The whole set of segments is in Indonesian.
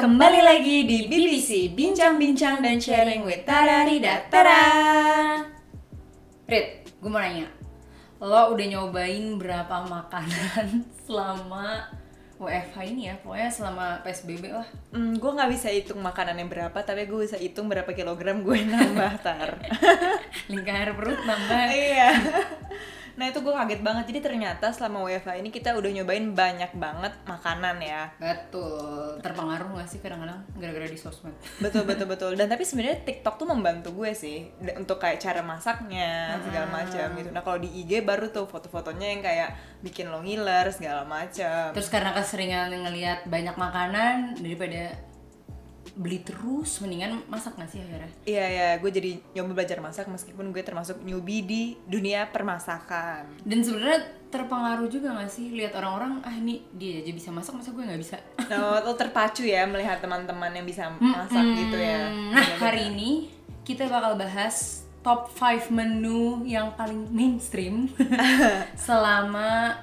Kembali lagi di BBC Bincang-bincang dan sharing with Tara Rida Tara Rit, gue mau nanya Lo udah nyobain berapa makanan selama WFH ini ya? Pokoknya selama PSBB lah Hmm, gue nggak bisa hitung makanannya berapa, tapi gue bisa hitung berapa kilogram gue nambah tar. Lingkar perut nambah iya. Nah itu gue kaget banget. Jadi ternyata selama WFH ini kita udah nyobain banyak banget makanan ya. Betul, terpengaruh gak sih kadang-kadang gara-gara di sosmed? Betul betul betul. Dan tapi sebenarnya TikTok tuh membantu gue sih untuk kayak cara masaknya segala macam gitu. Nah kalau di IG baru tuh foto-fotonya yang kayak bikin lo ngiler segala macam. Terus karena keseringan ngelihat banyak makanan daripada beli terus, mendingan masak gak sih akhirnya? Iya ya, gue jadi nyoba belajar masak meskipun gue termasuk newbie di dunia permasakan. Dan sebenarnya terpengaruh juga gak sih lihat orang-orang ah ini dia aja bisa masak masa gue nggak bisa. Nah, lo terpacu ya melihat teman-teman yang bisa masak gitu ya. Nah hari ini kita bakal bahas top 5 menu yang paling mainstream selama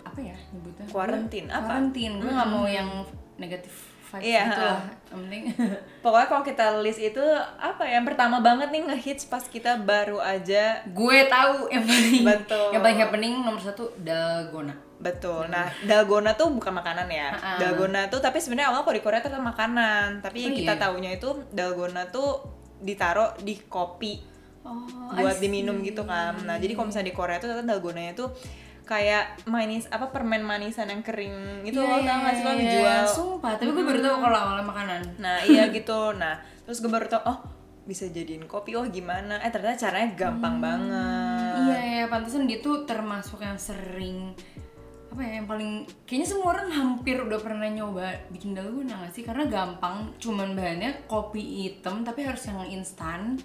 apa ya nyebutnya? Quarantine, apa? Quarantine. Gue nggak mau yang negatif vibes Iya, gitu lah. Yang penting Pokoknya kalau kita list itu apa ya? Yang pertama banget nih ngehits pas kita baru aja gue tahu yang paling Betul. yang paling happening nomor satu dalgona. Betul. Nah, dalgona tuh bukan makanan ya. Ha-ha. Dalgona tuh tapi sebenarnya awal kalau di Korea tuh makanan. Tapi Oh, yang kita iya. taunya itu dalgona tuh ditaruh di kopi Oh, buat diminum gitu kan. Nah, jadi kalau misalnya di Korea tuh ternyata dalgonanya tuh kayak manis apa permen manisan yang kering itu Iya, lo tau gak sih lo iya, dijual Sumpah, tapi gue baru tahu kalau awalnya makanan. Nah iya gitu. Nah terus gue baru tau oh bisa jadiin kopi oh gimana? Eh ternyata caranya gampang banget. Iya ya, pantesan dia tuh termasuk yang sering apa ya yang paling kayaknya semua orang hampir udah pernah nyoba bikin dalgona nggak sih karena gampang cuman bahannya kopi hitam tapi harus yang instan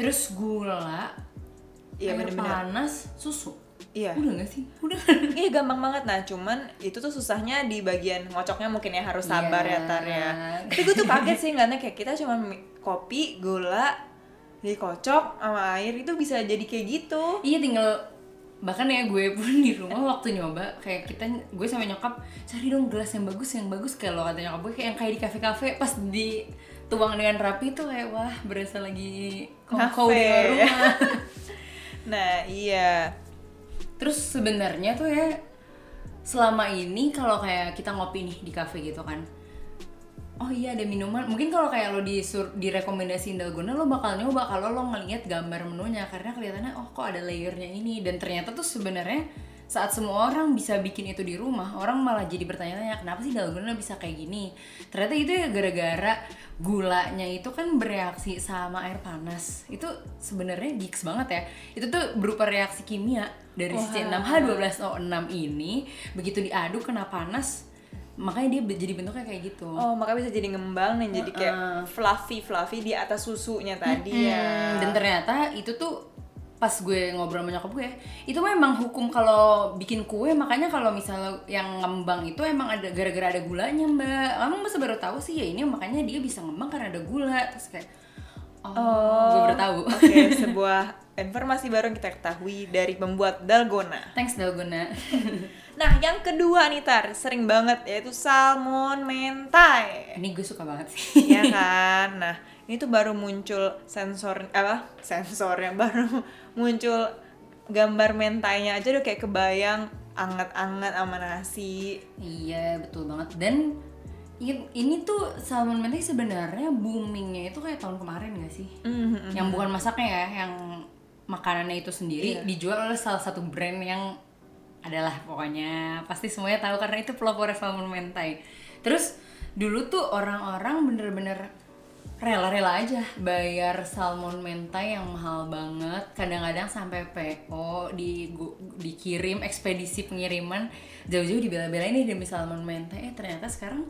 terus gula Iya, air bener-bener. panas susu Iya. udah nggak sih udah Iya gampang banget nah cuman itu tuh susahnya di bagian ngocoknya mungkin ya harus sabar Iya. ya tar ya. Tapi gue tuh kaget sih karena kayak kita cuma kopi gula dikocok sama air itu bisa jadi kayak gitu. Iya tinggal bahkan ya gue pun di rumah waktu nyoba kayak kita gue sama nyokap cari dong gelas yang bagus yang bagus kayak lo kata nyokap gue kayak yang kayak di kafe-kafe pas dituang dengan rapi tuh kayak wah berasa lagi kongkow di rumah. Nah iya. Terus sebenarnya tuh ya selama ini kalau kayak kita ngopi nih di kafe gitu kan. Oh iya ada minuman. Mungkin kalau kayak lo disur direkomendasiin dalgona lo bakal nyoba kalau lo ngelihat gambar menunya karena kelihatannya oh kok ada layernya ini dan ternyata tuh sebenarnya saat semua orang bisa bikin itu di rumah, orang malah jadi bertanya-tanya kenapa sih dalgona bisa kayak gini. Ternyata itu ya gara-gara gulanya itu kan bereaksi sama air panas. Itu sebenarnya geeks banget ya. Itu tuh berupa reaksi kimia dari si C6H12O6 ini begitu diaduk kena panas makanya dia jadi bentuknya kayak gitu. Oh makanya bisa jadi ngembang dan jadi kayak fluffy fluffy di atas susunya tadi ya. Hmm, dan ternyata itu tuh pas gue ngobrol sama nyokap gue itu memang hukum kalau bikin kue makanya kalau misalnya yang ngembang itu emang ada gara-gara ada gulanya mbak kamu masa baru tahu sih ya ini makanya dia bisa ngembang karena ada gula terus kayak oh, gue baru tahu Oke, sebuah informasi baru yang kita ketahui dari pembuat dalgona. thanks dalgona Nah, yang kedua nih Tar, sering banget yaitu salmon mentai. ini gue suka banget sih ya kan? Nah, ini tuh baru muncul sensor apa? Sensornya baru muncul gambar mentainya aja udah kayak kebayang anget-anget sama nasi. Iya betul banget dan ini tuh salmon mentai sebenarnya boomingnya itu kayak tahun kemarin gak sih? Mhm. Yang bukan masaknya ya, yang makanannya itu sendiri Iya. dijual oleh salah satu brand yang adalah pokoknya pasti semuanya tahu karena itu pelopor salmon mentai. Terus dulu tuh orang-orang bener-bener rela-rela aja. Bayar salmon mentai yang mahal banget. Kadang-kadang sampai PO di dikirim ekspedisi pengiriman. Jauh-jauh dibela-belain nih demi salmon mentai. Eh ternyata sekarang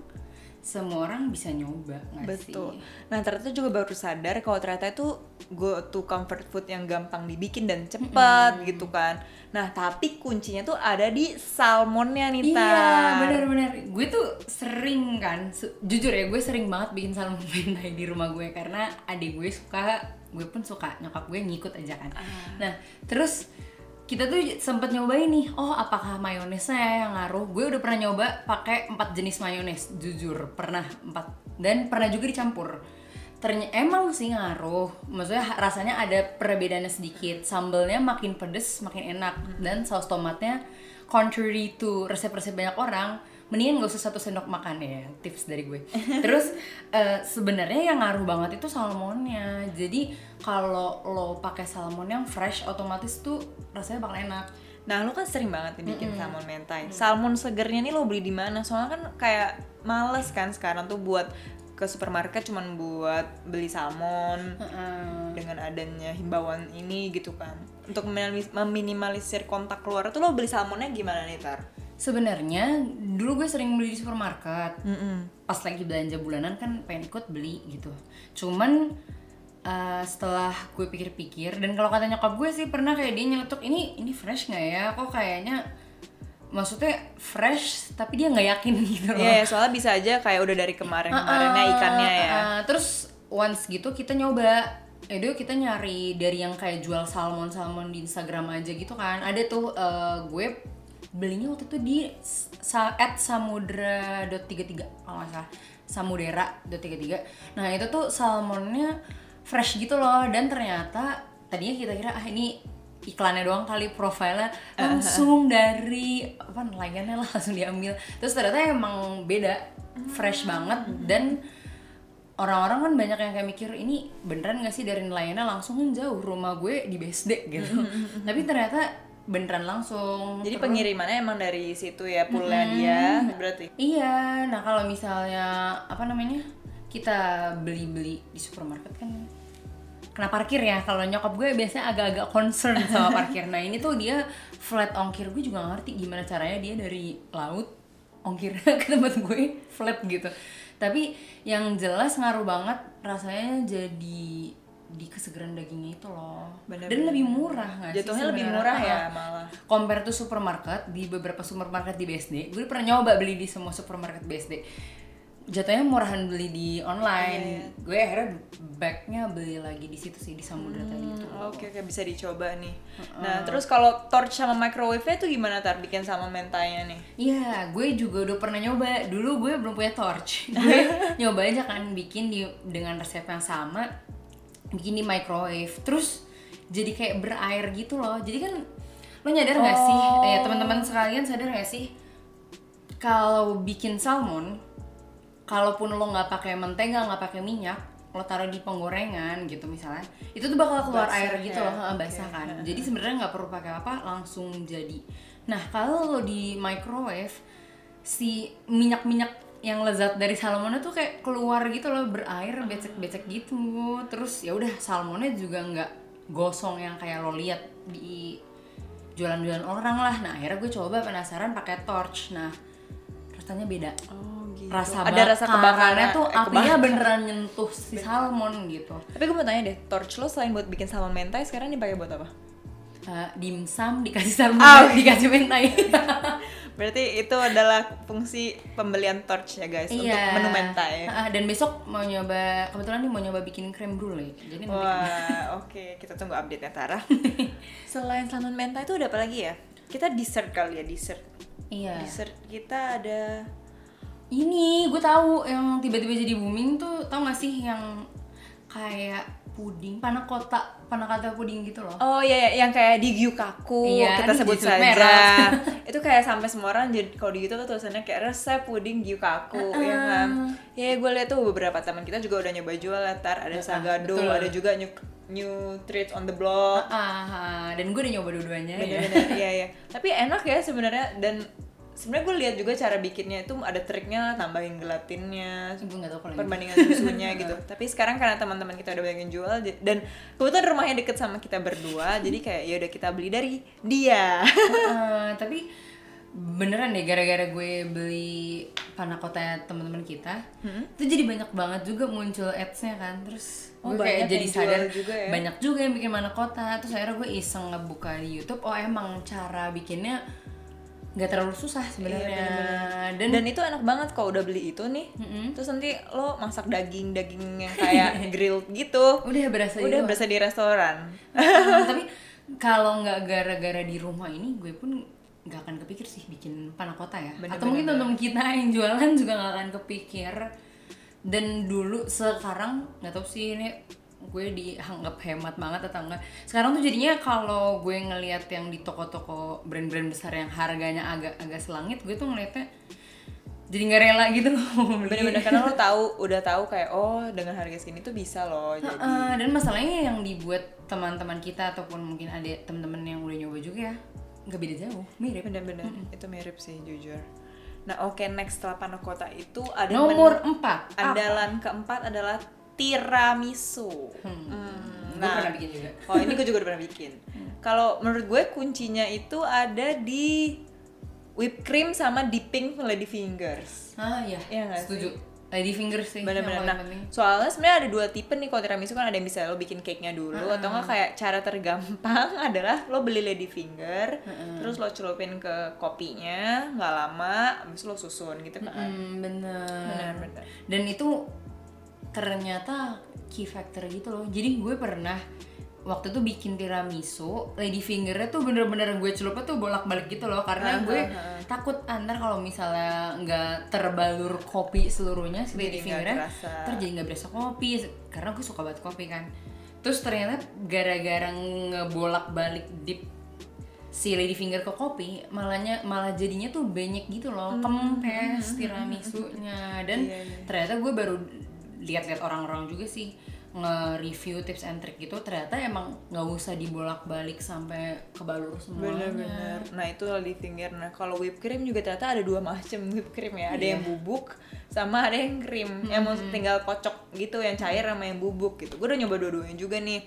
semua orang bisa nyoba nggak Betul. sih? Nah ternyata juga baru sadar kalau ternyata itu go to comfort food yang gampang dibikin dan cepet gitu kan. Nah tapi kuncinya tuh ada di salmonnya nih Iya, benar-benar. Gue tuh sering kan, jujur ya, gue sering banget bikin salmon mentai di rumah gue karena adik gue suka, gue pun suka, nyokap gue ngikut aja kan. Nah, terus kita tuh sempet nyobain nih oh apakah mayonesnya ya yang ngaruh? Gue udah pernah nyoba pakai empat jenis mayones jujur pernah empat. Dan pernah juga dicampur. Ternyata emang sih ngaruh maksudnya rasanya ada perbedaannya sedikit sambelnya makin pedes makin enak. Dan saus tomatnya contrary to resep-resep banyak orang mendingan gak usah satu sendok makan ya tips dari gue terus eh, sebenarnya yang ngaruh banget itu salmonnya jadi kalau lo pakai salmon yang fresh otomatis tuh rasanya bakal enak Nah, lo kan sering banget nih bikin salmon mentai. Salmon segernya nih lo beli di mana? Soalnya kan kayak males kan sekarang tuh buat ke supermarket cuman buat beli salmon Heeh. dengan adanya himbauan ini gitu kan. Untuk meminimalis- meminimalisir kontak keluar tuh lo beli salmonnya gimana nih, Tar? Sebenarnya dulu gue sering beli di supermarket. Mm-mm. pas lagi belanja bulanan kan pengen ikut beli gitu. Cuman uh, setelah gue pikir-pikir dan kalau kata nyokap gue sih pernah kayak dia nyeletuk ini ini fresh nggak ya? Kok kayaknya maksudnya fresh tapi dia nggak yakin gitu loh. Iya, ya, soalnya bisa aja kayak udah dari kemarin-kemarinnya Ah, ikannya ya. ah, terus once gitu kita nyoba. Edo kita nyari dari yang kayak jual salmon salmon di Instagram aja gitu kan. Ada tuh eh, gue belinya waktu itu di sa at samudra.33 kalau nggak salah. Samudera.33 nah itu tuh salmonnya fresh gitu loh dan ternyata tadinya kita kira ah ini iklannya doang kali profilnya langsung dari apa nelayannya lah langsung diambil. Terus ternyata emang beda fresh banget dan orang-orang kan banyak yang kayak mikir ini beneran gak sih dari nelayannya langsung jauh rumah gue di BSD gitu. Tapi ternyata beneran langsung Jadi Terus- pengirimannya emang dari situ ya, poolnya dia berarti. Iya, nah kalau misalnya apa namanya kita beli-beli di supermarket kan kena parkir ya. Kalau nyokap gue biasanya agak-agak concern sama parkir. Nah ini tuh dia flat ongkir gue juga ngerti gimana caranya dia dari laut ongkir ke tempat gue flat gitu. Tapi yang jelas ngaruh banget rasanya jadi di kesegeran dagingnya itu loh. Bener-bener. Dan lebih murah nggak sih? Jatuhnya lebih murah ya Ah malah. compare to supermarket di beberapa supermarket di BSD gue pernah nyoba beli di semua supermarket BSD jatuhnya murahan beli di online gue akhirnya backnya beli lagi di situ sih di Samudra tadi itu Oke oke bisa dicoba nih. Nah terus kalau torch sama microwave-nya tuh gimana tar bikin sama mentanya nih? Iya, gue juga udah pernah nyoba. Dulu gue belum punya torch. Gue nyoba aja kan bikin di dengan resep yang sama, bikin di microwave. Terus jadi kayak berair gitu loh. Jadi kan lo nyadar nggak sih, ya teman-teman sekalian sadar nggak sih, kalau bikin salmon, kalaupun lo nggak pakai mentega, nggak pakai minyak, lo taruh di penggorengan gitu misalnya, itu tuh bakal keluar Basah air ya? gitu loh, ha, basah kan. Jadi sebenarnya nggak perlu pakai apa, langsung jadi. Nah kalau lo di microwave, si minyak-minyak yang lezat dari salmonnya tuh kayak keluar gitu loh berair becek-becek gitu. Terus ya udah salmonnya juga nggak gosong yang kayak lo lihat di jualan-jualan orang lah. Nah akhirnya gue coba penasaran pakai torch. Nah rasanya beda. Oh gitu. rasa Ada rasa bakarannya kebakarannya tuh eh, apinya beneran nyentuh si salmon gitu. Tapi gue mau tanya deh, torch lo selain buat bikin salmon mentai sekarang dipakai buat apa? Eh, dimsum dikasih salmon Ah, dikasih mentai Berarti itu adalah fungsi pembelian torch ya guys untuk menu mentai. Ah, dan besok mau nyoba kebetulan nih mau nyoba bikin creme brulee jadi Wah, oke, kita tunggu update ya Tara. Selain salmon mentai itu ada apa lagi ya? Kita dessert kali ya, dessert. iya Dessert kita ada ini gue tahu yang tiba-tiba jadi booming tuh tau gak sih yang kayak puding panna cotta puding gitu loh Oh iya, iya, yang kayak di Gyukaku Iya, kita sebut saja. itu kayak sampai semua orang jadi kalau di gitu tuh tulisannya kayak resep puding Gyukaku ya kan. Ya gue lihat tuh beberapa teman kita juga udah nyoba jual ya, tar ada Sagado, betul. ada juga new new treats on the block. ah, dan gue udah nyoba dua-duanya ya iya iya. Tapi enak ya sebenarnya dan sebenarnya gue lihat juga cara bikinnya itu ada triknya tambahin gelatinnya gue tahu perbandingan susunya gitu. Tapi sekarang karena teman-teman kita udah banyak yang jual dan kebetulan rumahnya deket sama kita berdua jadi kayak ya udah kita beli dari dia. Ah, tapi beneran deh gara-gara gue beli panna cotta teman-teman kita itu jadi banyak banget juga muncul ads-nya kan. Terus Oh, gue kayak jadi sadar juga ya? banyak juga yang bikin panna cotta terus akhirnya gue iseng ngebuka di YouTube. Oh emang cara bikinnya nggak terlalu susah sebenarnya Iya, dan, dan itu enak banget kalau udah beli itu nih. Terus nanti lo masak daging daging yang kayak grilled gitu. Udah berasa udah gitu. berasa di restoran. Ah, tapi kalau nggak gara-gara di rumah ini gue pun nggak akan kepikir sih bikin panakota ya. Bener, atau mungkin teman-teman kita yang jualan juga nggak akan kepikir. Dan dulu sekarang nggak tahu sih ini gue dianggap hemat banget atau enggak. Sekarang tuh jadinya kalau gue ngelihat yang di toko-toko brand-brand besar yang harganya agak agak selangit gue tuh ngeliatnya jadi nggak rela gitu loh. Bener-bener karena lo tahu udah tahu kayak oh dengan harga segini tuh bisa loh jadi Heeh, dan masalahnya yang dibuat teman-teman kita ataupun mungkin ada teman-teman yang udah nyoba juga ya nggak beda jauh mirip. Bener-bener itu mirip sih jujur. Nah oke next setelah panakota itu ada nomor menu. empat. Apa? andalan keempat adalah tiramisu Hmm. Hmm, gue pernah bikin juga Oh ini gue juga udah pernah bikin. Kalau menurut gue kuncinya itu ada di whipped cream sama dipping lady fingers. ah iya Iya nggak setuju lady fingers sih Bener-bener. yang Nah, penting. soalnya sebenarnya ada dua tipe nih kalau tiramisu kan ada yang bisa lo bikin cake-nya dulu atau enggak kayak cara tergampang adalah lo beli lady finger, terus lo celupin ke kopinya, nggak lama, habis lo susun gitu kan. Hmm, bener. Bener-bener. dan itu ternyata key factor gitu loh. Jadi gue pernah waktu itu bikin tiramisu lady fingernya tuh bener-bener gue celupnya tuh bolak-balik gitu loh. Karena gue takut antar kalau misalnya nggak terbalur kopi seluruhnya si lady fingernya ntar jadi nggak berasa kopi. Karena gue suka banget kopi kan. Terus ternyata gara-gara ngebolak-balik dip si lady finger ke kopi malahnya malah jadinya tuh banyak gitu loh. Kempes tiramisunya. Dan ternyata gue baru lihat-lihat orang-orang juga sih nge-review tips and trick gitu ternyata emang nggak usah dibolak-balik sampai kebalur semuanya Bener-bener. Nah itu lady finger. Nah kalau whipped cream juga ternyata ada dua macam whipped cream ya. Ada yang bubuk sama ada yang krim. Yang mau tinggal kocok gitu yang cair sama yang bubuk gitu. Gue udah nyoba dua-duanya juga nih.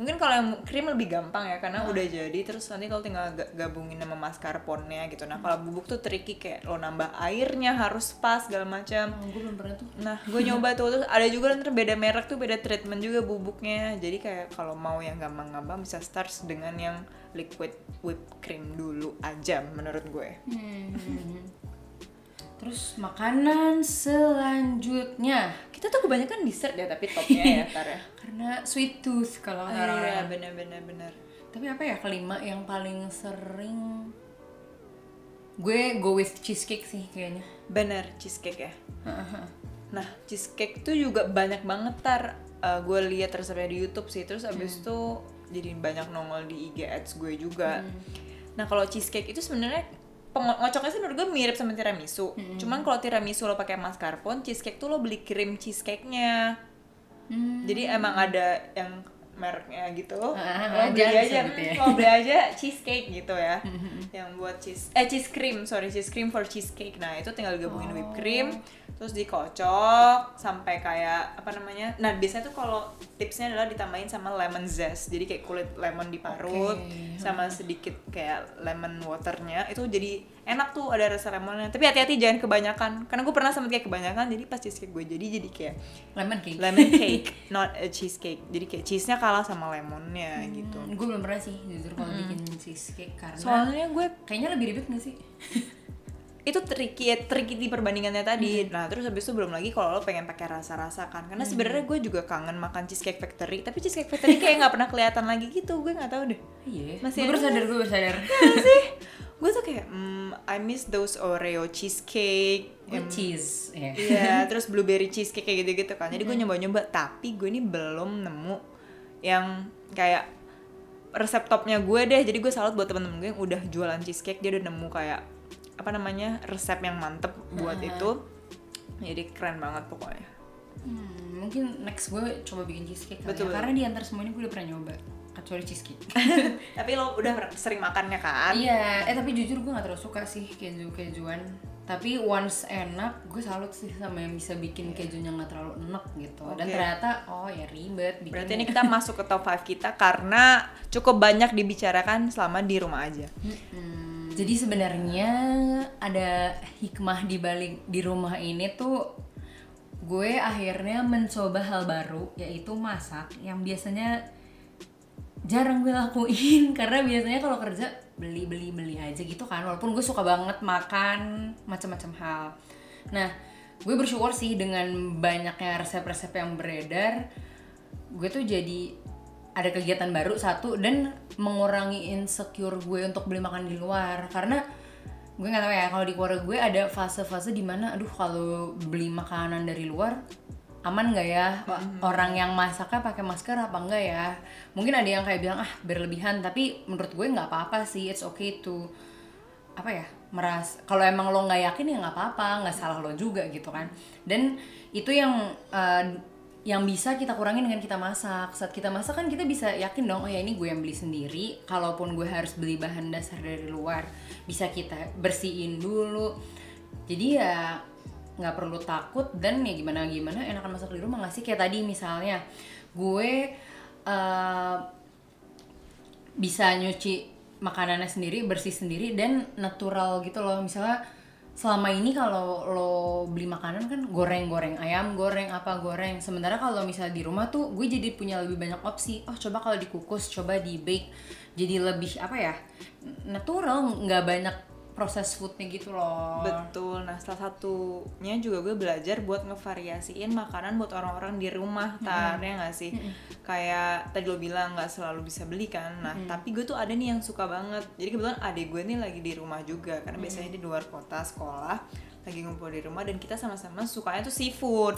Mungkin kalau yang krim lebih gampang ya karena udah jadi terus nanti kalau tinggal ga- gabungin sama mascarpone-nya gitu. Nah kalau bubuk tuh tricky kayak lo nambah airnya harus pas segala macam. Oh, gue belum pernah tuh Nah, gue nyoba tuh terus ada juga ntar beda merek tuh beda treatment juga bubuknya. Jadi kayak kalau mau yang gampang-gampang bisa start dengan yang liquid whipped cream dulu aja menurut gue. Hmm. Terus makanan selanjutnya Kita tuh kebanyakan dessert ya tapi topnya ya ntar ya. karena sweet tooth kalau kata orang Iya, bener-bener bener. Tapi apa ya kelima yang paling sering gue go with cheesecake sih kayaknya. Bener, cheesecake ya. Nah, cheesecake tuh juga banyak banget tar uh, gue lihat resepnya di YouTube sih. Terus abis itu jadi banyak nongol di IG ads gue juga. Nah, kalau cheesecake itu sebenarnya pengocoknya sih menurut gue mirip sama tiramisu. Cuman kalau tiramisu lo pakai mascarpone, cheesecake tuh lo beli krim cheesecake-nya. Hmm. Jadi emang ada yang mereknya gitu. Ah, lo beli jangan aja, disebut ya. lo beli aja cheesecake gitu ya. yang buat cheese eh cheese cream, sorry cheese cream for cheesecake. Nah, itu tinggal gabungin whipped cream, terus dikocok sampai kayak apa namanya? Nah, biasanya tuh kalau tipsnya adalah ditambahin sama lemon zest. Jadi kayak kulit lemon diparut Oke. sama sedikit kayak lemon waternya. Itu jadi enak tuh ada rasa lemonnya. Tapi hati-hati jangan kebanyakan. Karena gue pernah sempet kayak kebanyakan jadi pas cheesecake gue jadi jadi kayak Lemon cake. lemon cake not a cheesecake jadi kayak cheese-nya kalah sama lemonnya gitu Hmm, gue belum pernah sih jujur kalau bikin cheesecake karena soalnya gue kayaknya lebih ribet gak sih? itu tricky ya tricky di perbandingannya tadi nah terus habis itu belum lagi kalau lo pengen pakai rasa-rasa kan karena sebenarnya gue juga kangen makan cheesecake factory tapi cheesecake factory kayak nggak pernah kelihatan lagi gitu gue nggak tahu deh Iya. Masih gue baru sadar gue baru sadar. Iya sih gue tuh kayak hmm, I miss those Oreo cheesecake em, cheese. Iya. Iya, terus blueberry cheesecake kayak gitu-gitu kan. Jadi gue nyoba-nyoba, tapi gue ini belum nemu yang kayak resep topnya gue deh. Jadi gue salut buat temen-temen gue yang udah jualan cheesecake, dia udah nemu kayak apa namanya resep yang mantep buat itu. Jadi keren banget pokoknya. Hmm, mungkin next gue coba bikin cheesecake kali Betul, ya. betul. Karena di antar semua ini gue udah pernah nyoba kecuali cheesecake. tapi lo udah sering makannya kan? Iya, eh tapi jujur gue gak terlalu suka sih keju-kejuan Tapi once enak, gue salut sih sama yang bisa bikin kejunya gak terlalu enak gitu Dan Oke. ternyata, oh ya ribet bikin Berarti ini kita masuk ke top 5 kita karena cukup banyak dibicarakan selama di rumah aja. Hmm, Jadi sebenarnya ada hikmah di balik di rumah ini tuh gue akhirnya mencoba hal baru yaitu masak yang biasanya jarang gue lakuin. Karena biasanya kalau kerja beli beli beli aja gitu kan. Walaupun gue suka banget makan macam-macam hal. Nah gue bersyukur sih dengan banyaknya resep-resep yang beredar gue tuh jadi ada kegiatan baru satu dan mengurangi insecure gue untuk beli makan di luar. Karena gue nggak tahu ya kalau di keluarga gue ada fase-fase di mana aduh kalau beli makanan dari luar aman nggak ya? Orang yang masaknya pakai masker apa enggak ya? Mungkin ada yang kayak bilang ah berlebihan. Tapi menurut gue nggak apa-apa sih it's okay to apa ya meras kalau emang lo nggak yakin ya nggak apa-apa nggak salah lo juga gitu kan. Dan itu yang eh, yang bisa kita kurangin dengan kita masak. Saat kita masak kan kita bisa yakin dong oh ya ini gue yang beli sendiri. Kalaupun gue harus beli bahan dasar dari luar bisa kita bersihin dulu. Jadi ya nggak perlu takut dan ya gimana gimana enakan masak di rumah nggak sih? Kayak tadi misalnya gue eh, bisa nyuci makanannya sendiri bersih sendiri dan natural gitu loh. Misalnya selama ini kalau lo beli makanan kan goreng-goreng ayam goreng apa goreng. Sementara kalau misalnya di rumah tuh gue jadi punya lebih banyak opsi. Oh coba kalau dikukus coba di bake jadi lebih apa ya natural nggak banyak proses foodnya gitu loh Betul. Nah, salah satunya juga gue belajar buat ngevariasiin makanan buat orang-orang di rumah, tar ya nggak sih? Kayak tadi lo bilang nggak selalu bisa beli kan. Nah, tapi gue tuh ada nih yang suka banget. Jadi kebetulan adik gue nih lagi di rumah juga karena biasanya di luar kota sekolah lagi ngumpul di rumah dan kita sama-sama sukanya tuh seafood.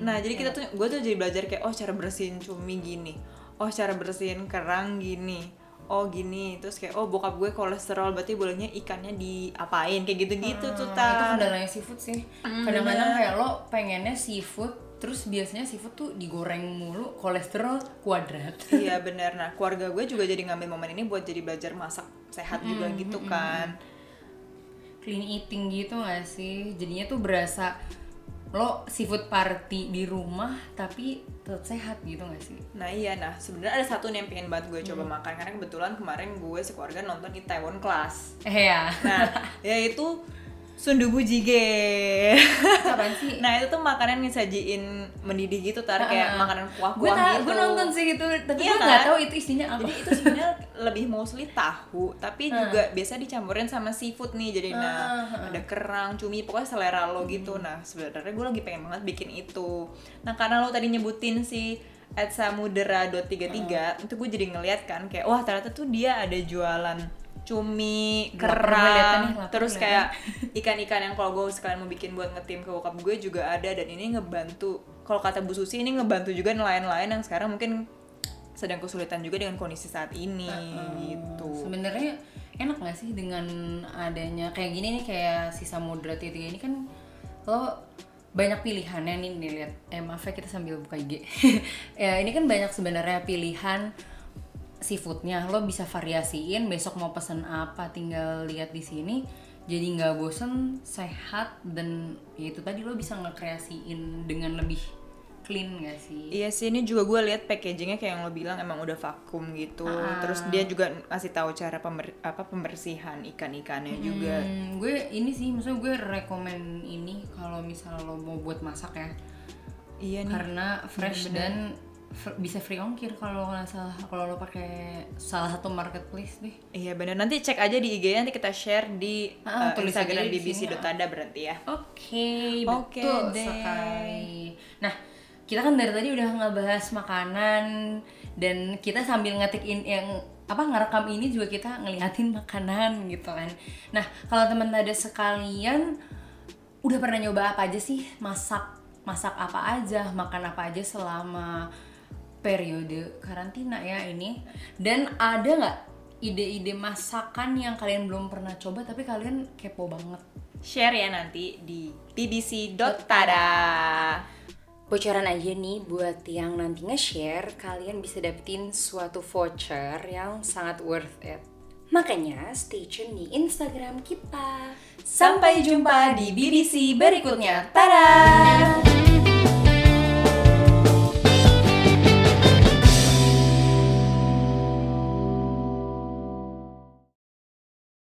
Nah, jadi kita tuh gue tuh jadi belajar kayak oh cara bersihin cumi gini. Oh, cara bersihin kerang gini. Oh gini, terus kayak oh bokap gue kolesterol berarti bolehnya ikannya diapain? Kayak gitu-gitu tuh Hmm, itu tar. kendalanya seafood sih. Kadang-kadang kayak lo pengennya seafood terus biasanya seafood tuh digoreng mulu kolesterol kuadrat. Iya benar. Nah keluarga gue juga jadi ngambil momen ini buat jadi belajar masak sehat juga gitu kan. clean eating gitu gak sih? Jadinya tuh berasa lo seafood party di rumah tapi tetap sehat gitu gak sih? Nah iya, nah sebenarnya ada satu nih yang pengen banget gue coba makan. Karena kebetulan kemarin gue sekeluarga nonton di Taiwan Class. eh ya. Nah yaitu sundubu jjigae. kapan sih nah itu tuh makanan yang sajiin mendidih gitu tar kayak Ah. makanan kuah-kuah gitu. gue nonton sih gitu tapi Iya gue nggak kan? tahu itu isinya apa Jadi itu sebenarnya lebih mostly tahu, tapi juga biasa dicampurin sama seafood nih. Jadi nah Ah, ada kerang, cumi, pokoknya selera lo gitu. Nah sebenarnya gue lagi pengen banget bikin itu. Nah karena lo tadi nyebutin si at samudera.33 itu gue jadi ngeliat kan kayak wah ternyata tuh dia ada jualan cumi, nih, kerang, terus kayak ikan-ikan yang kalau gue sekalian mau bikin buat ngetim ke bokap gue juga ada dan ini ngebantu kalau kata Bu Susi ini ngebantu juga nelayan-nelayan yang sekarang mungkin sedang kesulitan juga dengan kondisi saat ini gitu. sebenarnya enak gak sih dengan adanya kayak gini nih kayak si samudra tiga ini kan lo banyak pilihannya nih nih lihat. Eh maaf ya kita sambil buka IG ya ini kan banyak sebenarnya pilihan seafoodnya lo bisa variasiin besok mau pesen apa tinggal lihat di sini jadi nggak bosen sehat dan ya itu tadi lo bisa ngekreasiin dengan lebih clean gak sih Iya sih ini juga gue lihat packagingnya kayak yang lo bilang emang udah vakum gitu. Ah. Terus dia juga ngasih tahu cara pember- apa pembersihan ikan-ikannya juga. Hmm, gue ini sih maksudnya gue rekomen ini kalau misalnya lo mau buat masak ya Iya nih. karena fresh dan fr- bisa free ongkir kalau nggak salah kalau lo pakai salah satu marketplace deh. Iya bener. Nanti cek aja di IG nanti kita share di Ah, uh, tulis Instagram sini, bbc.tada berarti ya. oke Oke betul deh. sekali. Nah kita kan dari tadi udah ngebahas makanan dan kita sambil ngetik in yang apa ngerekam ini juga kita ngeliatin makanan gitu kan. Nah kalau teman ada sekalian udah pernah nyoba apa aja sih? Masak masak apa aja makan apa aja selama periode karantina ya ini dan ada nggak ide-ide masakan yang kalian belum pernah coba tapi kalian kepo banget Share ya nanti di bbc.tada. bocoran aja nih buat yang nanti nge-share kalian bisa dapetin suatu voucher yang sangat worth it makanya stay tune di Instagram kita Sampai jumpa di BBC berikutnya. Tada!